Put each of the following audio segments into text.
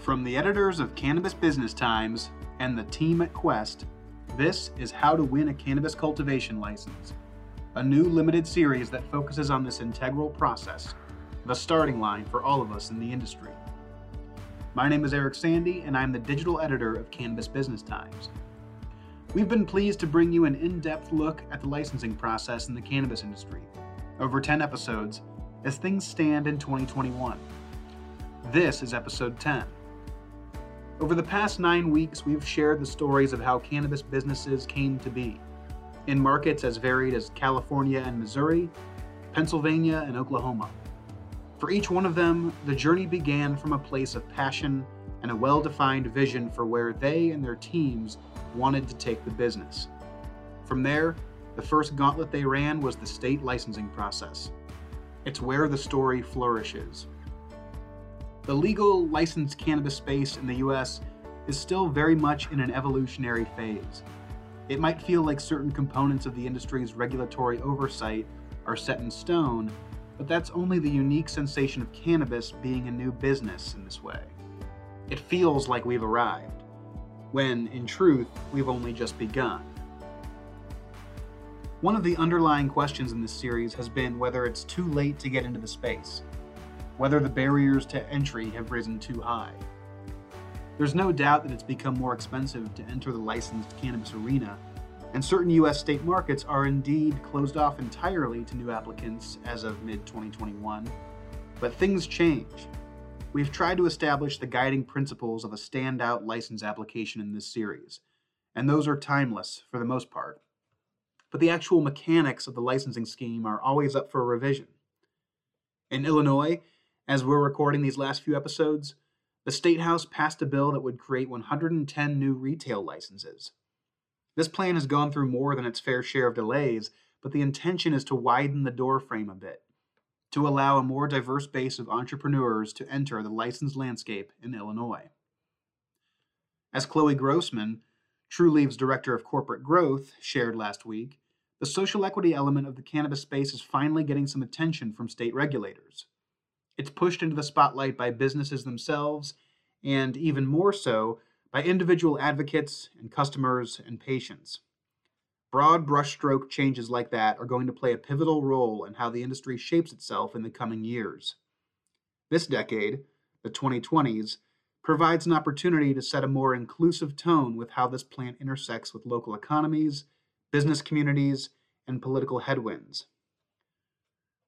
From the editors of Cannabis Business Times and the team at Quest, this is How to Win a Cannabis Cultivation License, a new limited series that focuses on this integral process, the starting line for all of us in the industry. My name is Eric Sandy, and I'm the digital editor of Cannabis Business Times. We've been pleased to bring you an in depth look at the licensing process in the cannabis industry, over 10 episodes, as things stand in 2021. This is episode 10. Over the past nine weeks, we've shared the stories of how cannabis businesses came to be in markets as varied as California and Missouri, Pennsylvania, and Oklahoma. For each one of them, the journey began from a place of passion and a well defined vision for where they and their teams wanted to take the business. From there, the first gauntlet they ran was the state licensing process. It's where the story flourishes. The legal licensed cannabis space in the US is still very much in an evolutionary phase. It might feel like certain components of the industry's regulatory oversight are set in stone, but that's only the unique sensation of cannabis being a new business in this way. It feels like we've arrived, when, in truth, we've only just begun. One of the underlying questions in this series has been whether it's too late to get into the space, whether the barriers to entry have risen too high. There's no doubt that it's become more expensive to enter the licensed cannabis arena, and certain US state markets are indeed closed off entirely to new applicants as of mid 2021. But things change. We've tried to establish the guiding principles of a standout license application in this series, and those are timeless for the most part but the actual mechanics of the licensing scheme are always up for revision. In Illinois, as we're recording these last few episodes, the State House passed a bill that would create 110 new retail licenses. This plan has gone through more than its fair share of delays, but the intention is to widen the doorframe a bit, to allow a more diverse base of entrepreneurs to enter the licensed landscape in Illinois. As Chloe Grossman, Trulieve's director of corporate growth, shared last week, the social equity element of the cannabis space is finally getting some attention from state regulators. It's pushed into the spotlight by businesses themselves, and even more so, by individual advocates and customers and patients. Broad brushstroke changes like that are going to play a pivotal role in how the industry shapes itself in the coming years. This decade, the 2020s, provides an opportunity to set a more inclusive tone with how this plant intersects with local economies business communities, and political headwinds.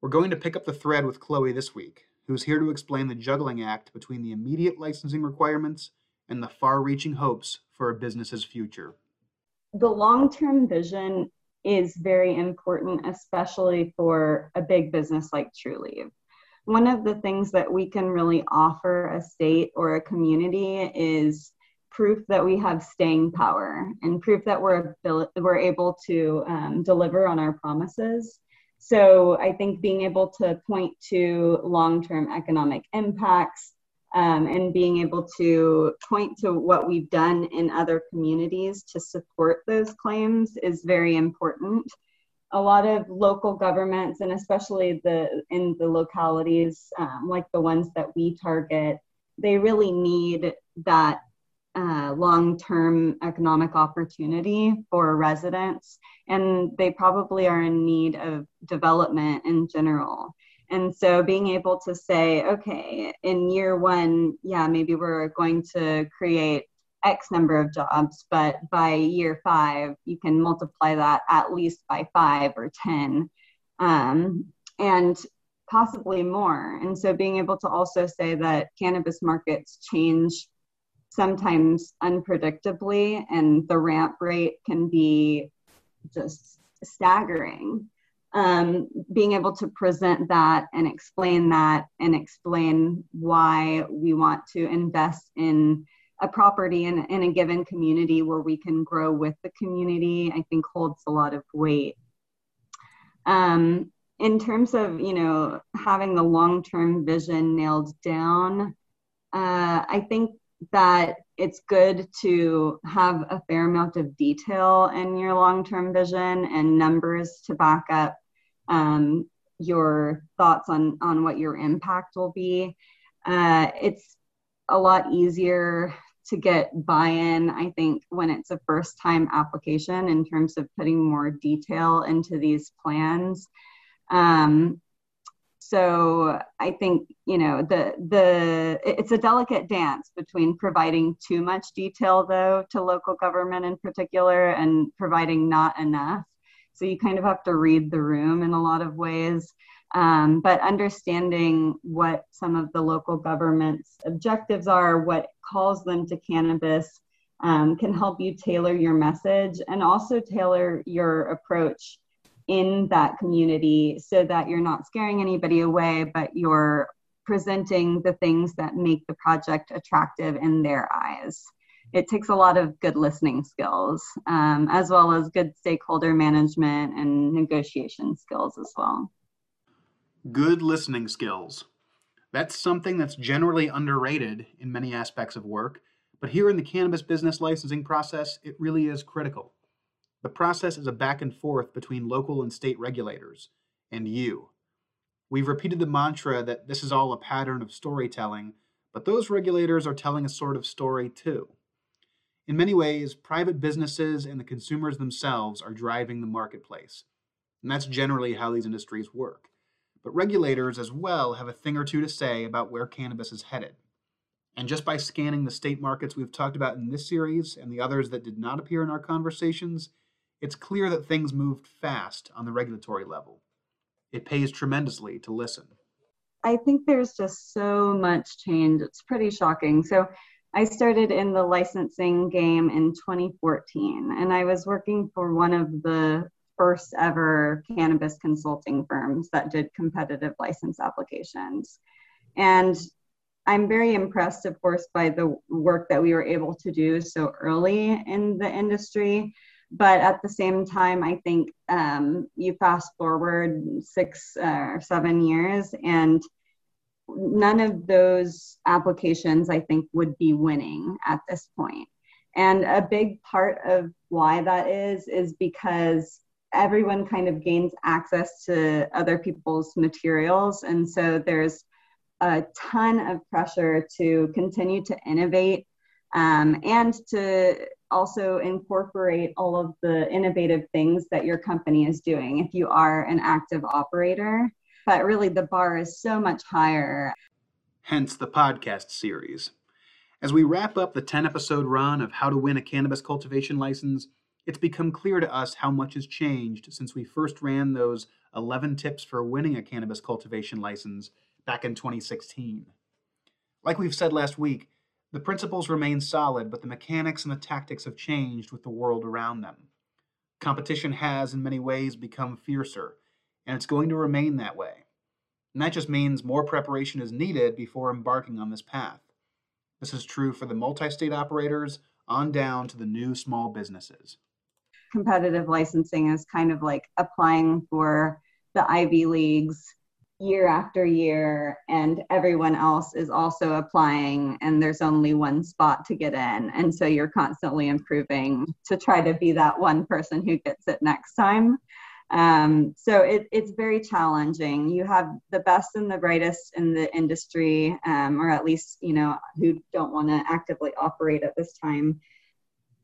We're going to pick up the thread with Chloe this week, who's here to explain the juggling act between the immediate licensing requirements and the far reaching hopes for a business's future. The long term vision is very important, especially for a big business like Trulieve. One of the things that we can really offer a state or a community is proof that we have staying power and proof that we're, we're able to um, deliver on our promises. So I think being able to point to long term economic impacts um, and being able to point to what we've done in other communities to support those claims is very important. A lot of local governments, and especially the in the localities um, like the ones that we target, they really need that uh, long-term economic opportunity for residents and they probably are in need of development in general. And so being able to say okay in year one yeah maybe we're going to create x number of jobs but by year five you can multiply that at least by five or ten um, and possibly more. And so being able to also say that cannabis markets change sometimes unpredictably, and the ramp rate can be just staggering. Um, being able to present that and explain that and explain why we want to invest in a property in, in a given community where we can grow with the community, I think holds a lot of weight. Um, in terms of you know having the long-term vision nailed down, uh, I think that it's good to have a fair amount of detail in your long term vision and numbers to back up um, your thoughts on, on what your impact will be. Uh, it's a lot easier to get buy-in i think when it's a first time application in terms of putting more detail into these plans um, so i think you know the the it's a delicate dance between providing too much detail though to local government in particular and providing not enough. So you kind of have to read the room in a lot of ways. Um, but understanding what some of the local government's objectives are, what calls them to cannabis, um, can help you tailor your message and also tailor your approach in that community so that you're not scaring anybody away, but you're presenting the things that make the project attractive in their eyes. It takes a lot of good listening skills, um, as well as good stakeholder management and negotiation skills as well. Good listening skills. That's something that's generally underrated in many aspects of work, but here in the cannabis business licensing process, it really is critical. The process is a back and forth between local and state regulators and you. We've repeated the mantra that this is all a pattern of storytelling, but those regulators are telling a sort of story too. In many ways, private businesses and the consumers themselves are driving the marketplace. And that's generally how these industries work. But regulators as well have a thing or two to say about where cannabis is headed. And just by scanning the state markets we've talked about in this series and the others that did not appear in our conversations, it's clear that things moved fast on the regulatory level. It pays tremendously to listen. I think there's just so much change. It's pretty shocking. So, I started in the licensing game in 2014, and I was working for one of the first ever cannabis consulting firms that did competitive license applications. And I'm very impressed, of course, by the work that we were able to do so early in the industry. But at the same time, I think um, you fast forward six uh, or seven years, and none of those applications, I think, would be winning at this point. And a big part of why that is, is because everyone kind of gains access to other people's materials. And so there's a ton of pressure to continue to innovate um, and to also incorporate all of the innovative things that your company is doing if you are an active operator. But really, the bar is so much higher. Hence the podcast series. As we wrap up the 10 episode run of How to Win a Cannabis Cultivation License, it's become clear to us how much has changed since we first ran those 11 tips for winning a cannabis cultivation license back in 2016. Like we've said last week, the principles remain solid, but the mechanics and the tactics have changed with the world around them. Competition has, in many ways, become fiercer, and it's going to remain that way. And that just means more preparation is needed before embarking on this path. This is true for the multi state operators on down to the new small businesses competitive licensing is kind of like applying for the Ivy Leagues year after year, and everyone else is also applying, and there's only one spot to get in. And so you're constantly improving to try to be that one person who gets it next time. Um, so it, it's very challenging. You have the best and the brightest in the industry, um, or at least, you know, who don't want to actively operate at this time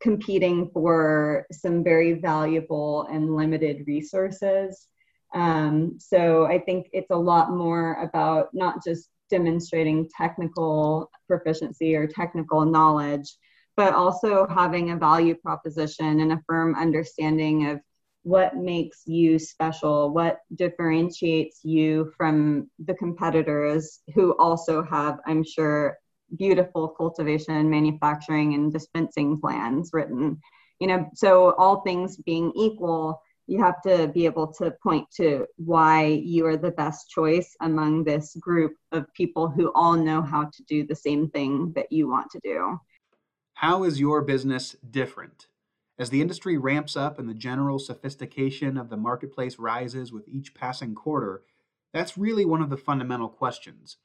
competing for some very valuable and limited resources. Um, so I think it's a lot more about not just demonstrating technical proficiency or technical knowledge, but also having a value proposition and a firm understanding of what makes you special, what differentiates you from the competitors who also have, I'm sure, beautiful cultivation, manufacturing, and dispensing plans written. You know, so all things being equal, you have to be able to point to why you are the best choice among this group of people who all know how to do the same thing that you want to do. How is your business different? As the industry ramps up and the general sophistication of the marketplace rises with each passing quarter, that's really one of the fundamental questions.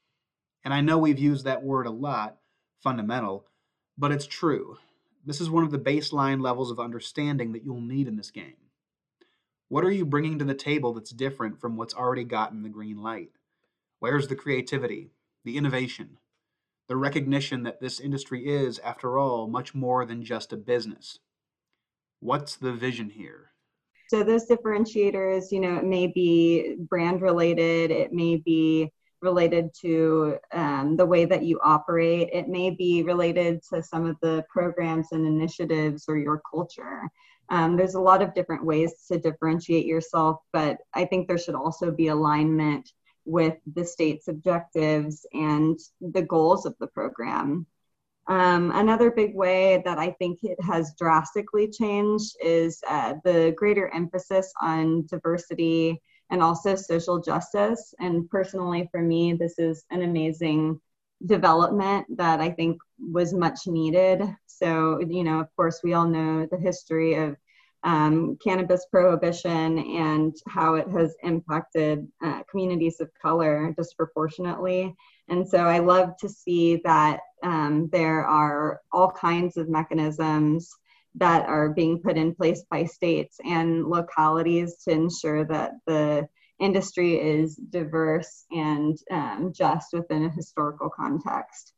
And I know we've used that word a lot, fundamental, but it's true. This is one of the baseline levels of understanding that you'll need in this game. What are you bringing to the table that's different from what's already gotten the green light? Where's the creativity, the innovation? the recognition that this industry is, after all, much more than just a business. What's the vision here? So those differentiators, you know, it may be brand related, it may be related to um, the way that you operate, it may be related to some of the programs and initiatives or your culture. Um, there's a lot of different ways to differentiate yourself, but I think there should also be alignment with the state's objectives and the goals of the program. Um, another big way that I think it has drastically changed is uh, the greater emphasis on diversity and also social justice. And personally, for me, this is an amazing development that I think was much needed. So, you know, of course, we all know the history of um, cannabis prohibition and how it has impacted uh, communities of color disproportionately. And so I love to see that um, there are all kinds of mechanisms that are being put in place by states and localities to ensure that the industry is diverse and um, just within a historical context.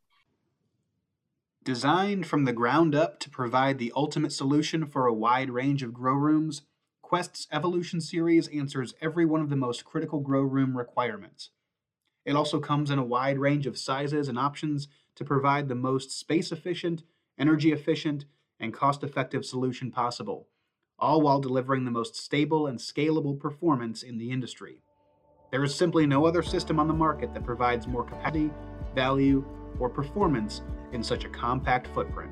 Designed from the ground up to provide the ultimate solution for a wide range of grow rooms, Quest's Evolution series answers every one of the most critical grow room requirements. It also comes in a wide range of sizes and options to provide the most space efficient, energy efficient, and cost effective solution possible, all while delivering the most stable and scalable performance in the industry. There is simply no other system on the market that provides more capacity, value, or performance in such a compact footprint.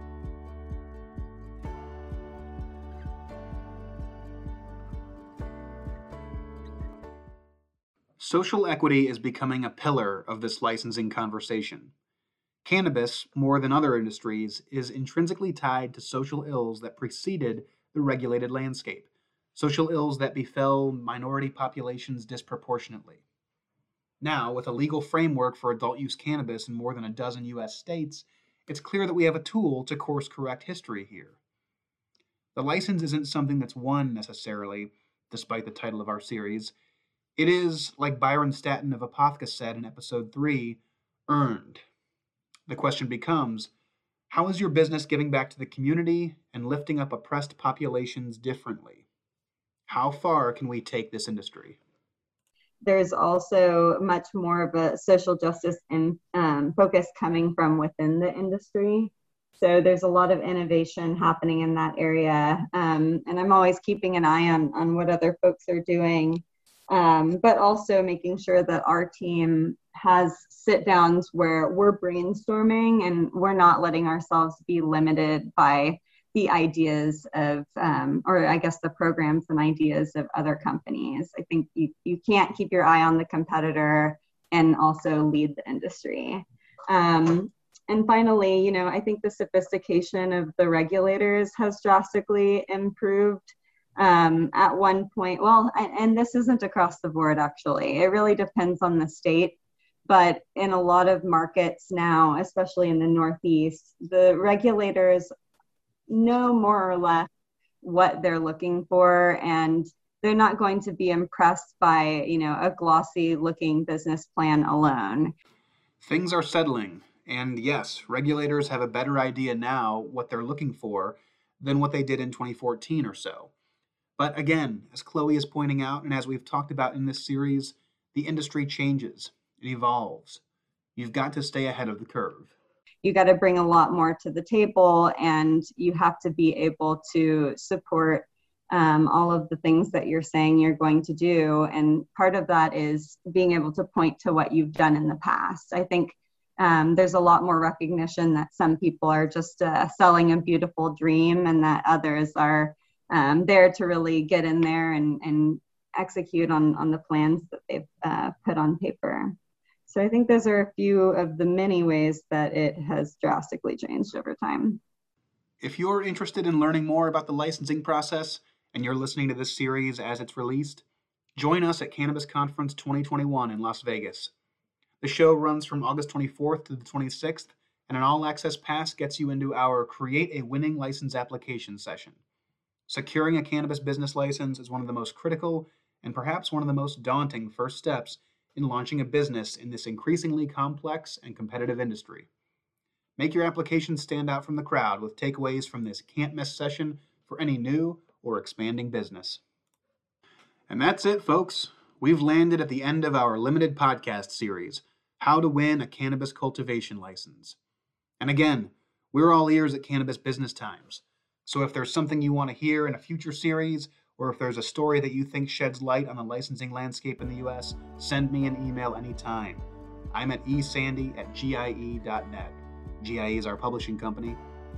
Social equity is becoming a pillar of this licensing conversation. Cannabis, more than other industries, is intrinsically tied to social ills that preceded the regulated landscape, social ills that befell minority populations disproportionately. Now, with a legal framework for adult use cannabis in more than a dozen U.S. states, it's clear that we have a tool to course correct history here. The license isn't something that's won necessarily, despite the title of our series. It is, like Byron Staton of Apotheca said in episode 3, earned. The question becomes how is your business giving back to the community and lifting up oppressed populations differently? How far can we take this industry? there's also much more of a social justice and um, focus coming from within the industry. So there's a lot of innovation happening in that area, um, and I'm always keeping an eye on on what other folks are doing, um, but also making sure that our team has sit downs where we're brainstorming and we're not letting ourselves be limited by the ideas of, um, or I guess the programs and ideas of other companies. I think you, you can't keep your eye on the competitor and also lead the industry. Um, and finally, you know, I think the sophistication of the regulators has drastically improved. Um, at one point, well, and, and this isn't across the board actually, it really depends on the state but in a lot of markets now, especially in the Northeast, the regulators know more or less what they're looking for and they're not going to be impressed by you know a glossy looking business plan alone. Things are settling and yes regulators have a better idea now what they're looking for than what they did in 2014 or so. But again as chloe is pointing out and as we've talked about in this series the industry changes it evolves you've got to stay ahead of the curve you got to bring a lot more to the table and you have to be able to support um, all of the things that you're saying you're going to do. And part of that is being able to point to what you've done in the past. I think um, there's a lot more recognition that some people are just uh, selling a beautiful dream and that others are um, there to really get in there and, and execute on, on the plans that they've uh, put on paper. So I think those are a few of the many ways that it has drastically changed over time. If you're interested in learning more about the licensing process and you're listening to this series as it's released, join us at Cannabis Conference 2021 in Las Vegas. The show runs from August 24th to the 26th, and an all access pass gets you into our Create a Winning License application session. Securing a cannabis business license is one of the most critical and perhaps one of the most daunting first steps in launching a business in this increasingly complex and competitive industry. Make your application stand out from the crowd with takeaways from this can't miss session for any new or expanding business. And that's it, folks. We've landed at the end of our limited podcast series How to Win a Cannabis Cultivation License. And again, we're all ears at Cannabis Business Times. So if there's something you want to hear in a future series, or if there's a story that you think sheds light on the licensing landscape in the US, send me an email anytime. I'm at esandy at gie.net. GIE is our publishing company.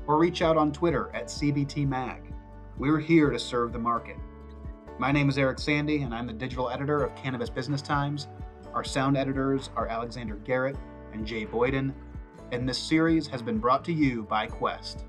Or reach out on Twitter at CBTMag. We're here to serve the market. My name is Eric Sandy, and I'm the digital editor of Cannabis Business Times. Our sound editors are Alexander Garrett and Jay Boyden, and this series has been brought to you by Quest.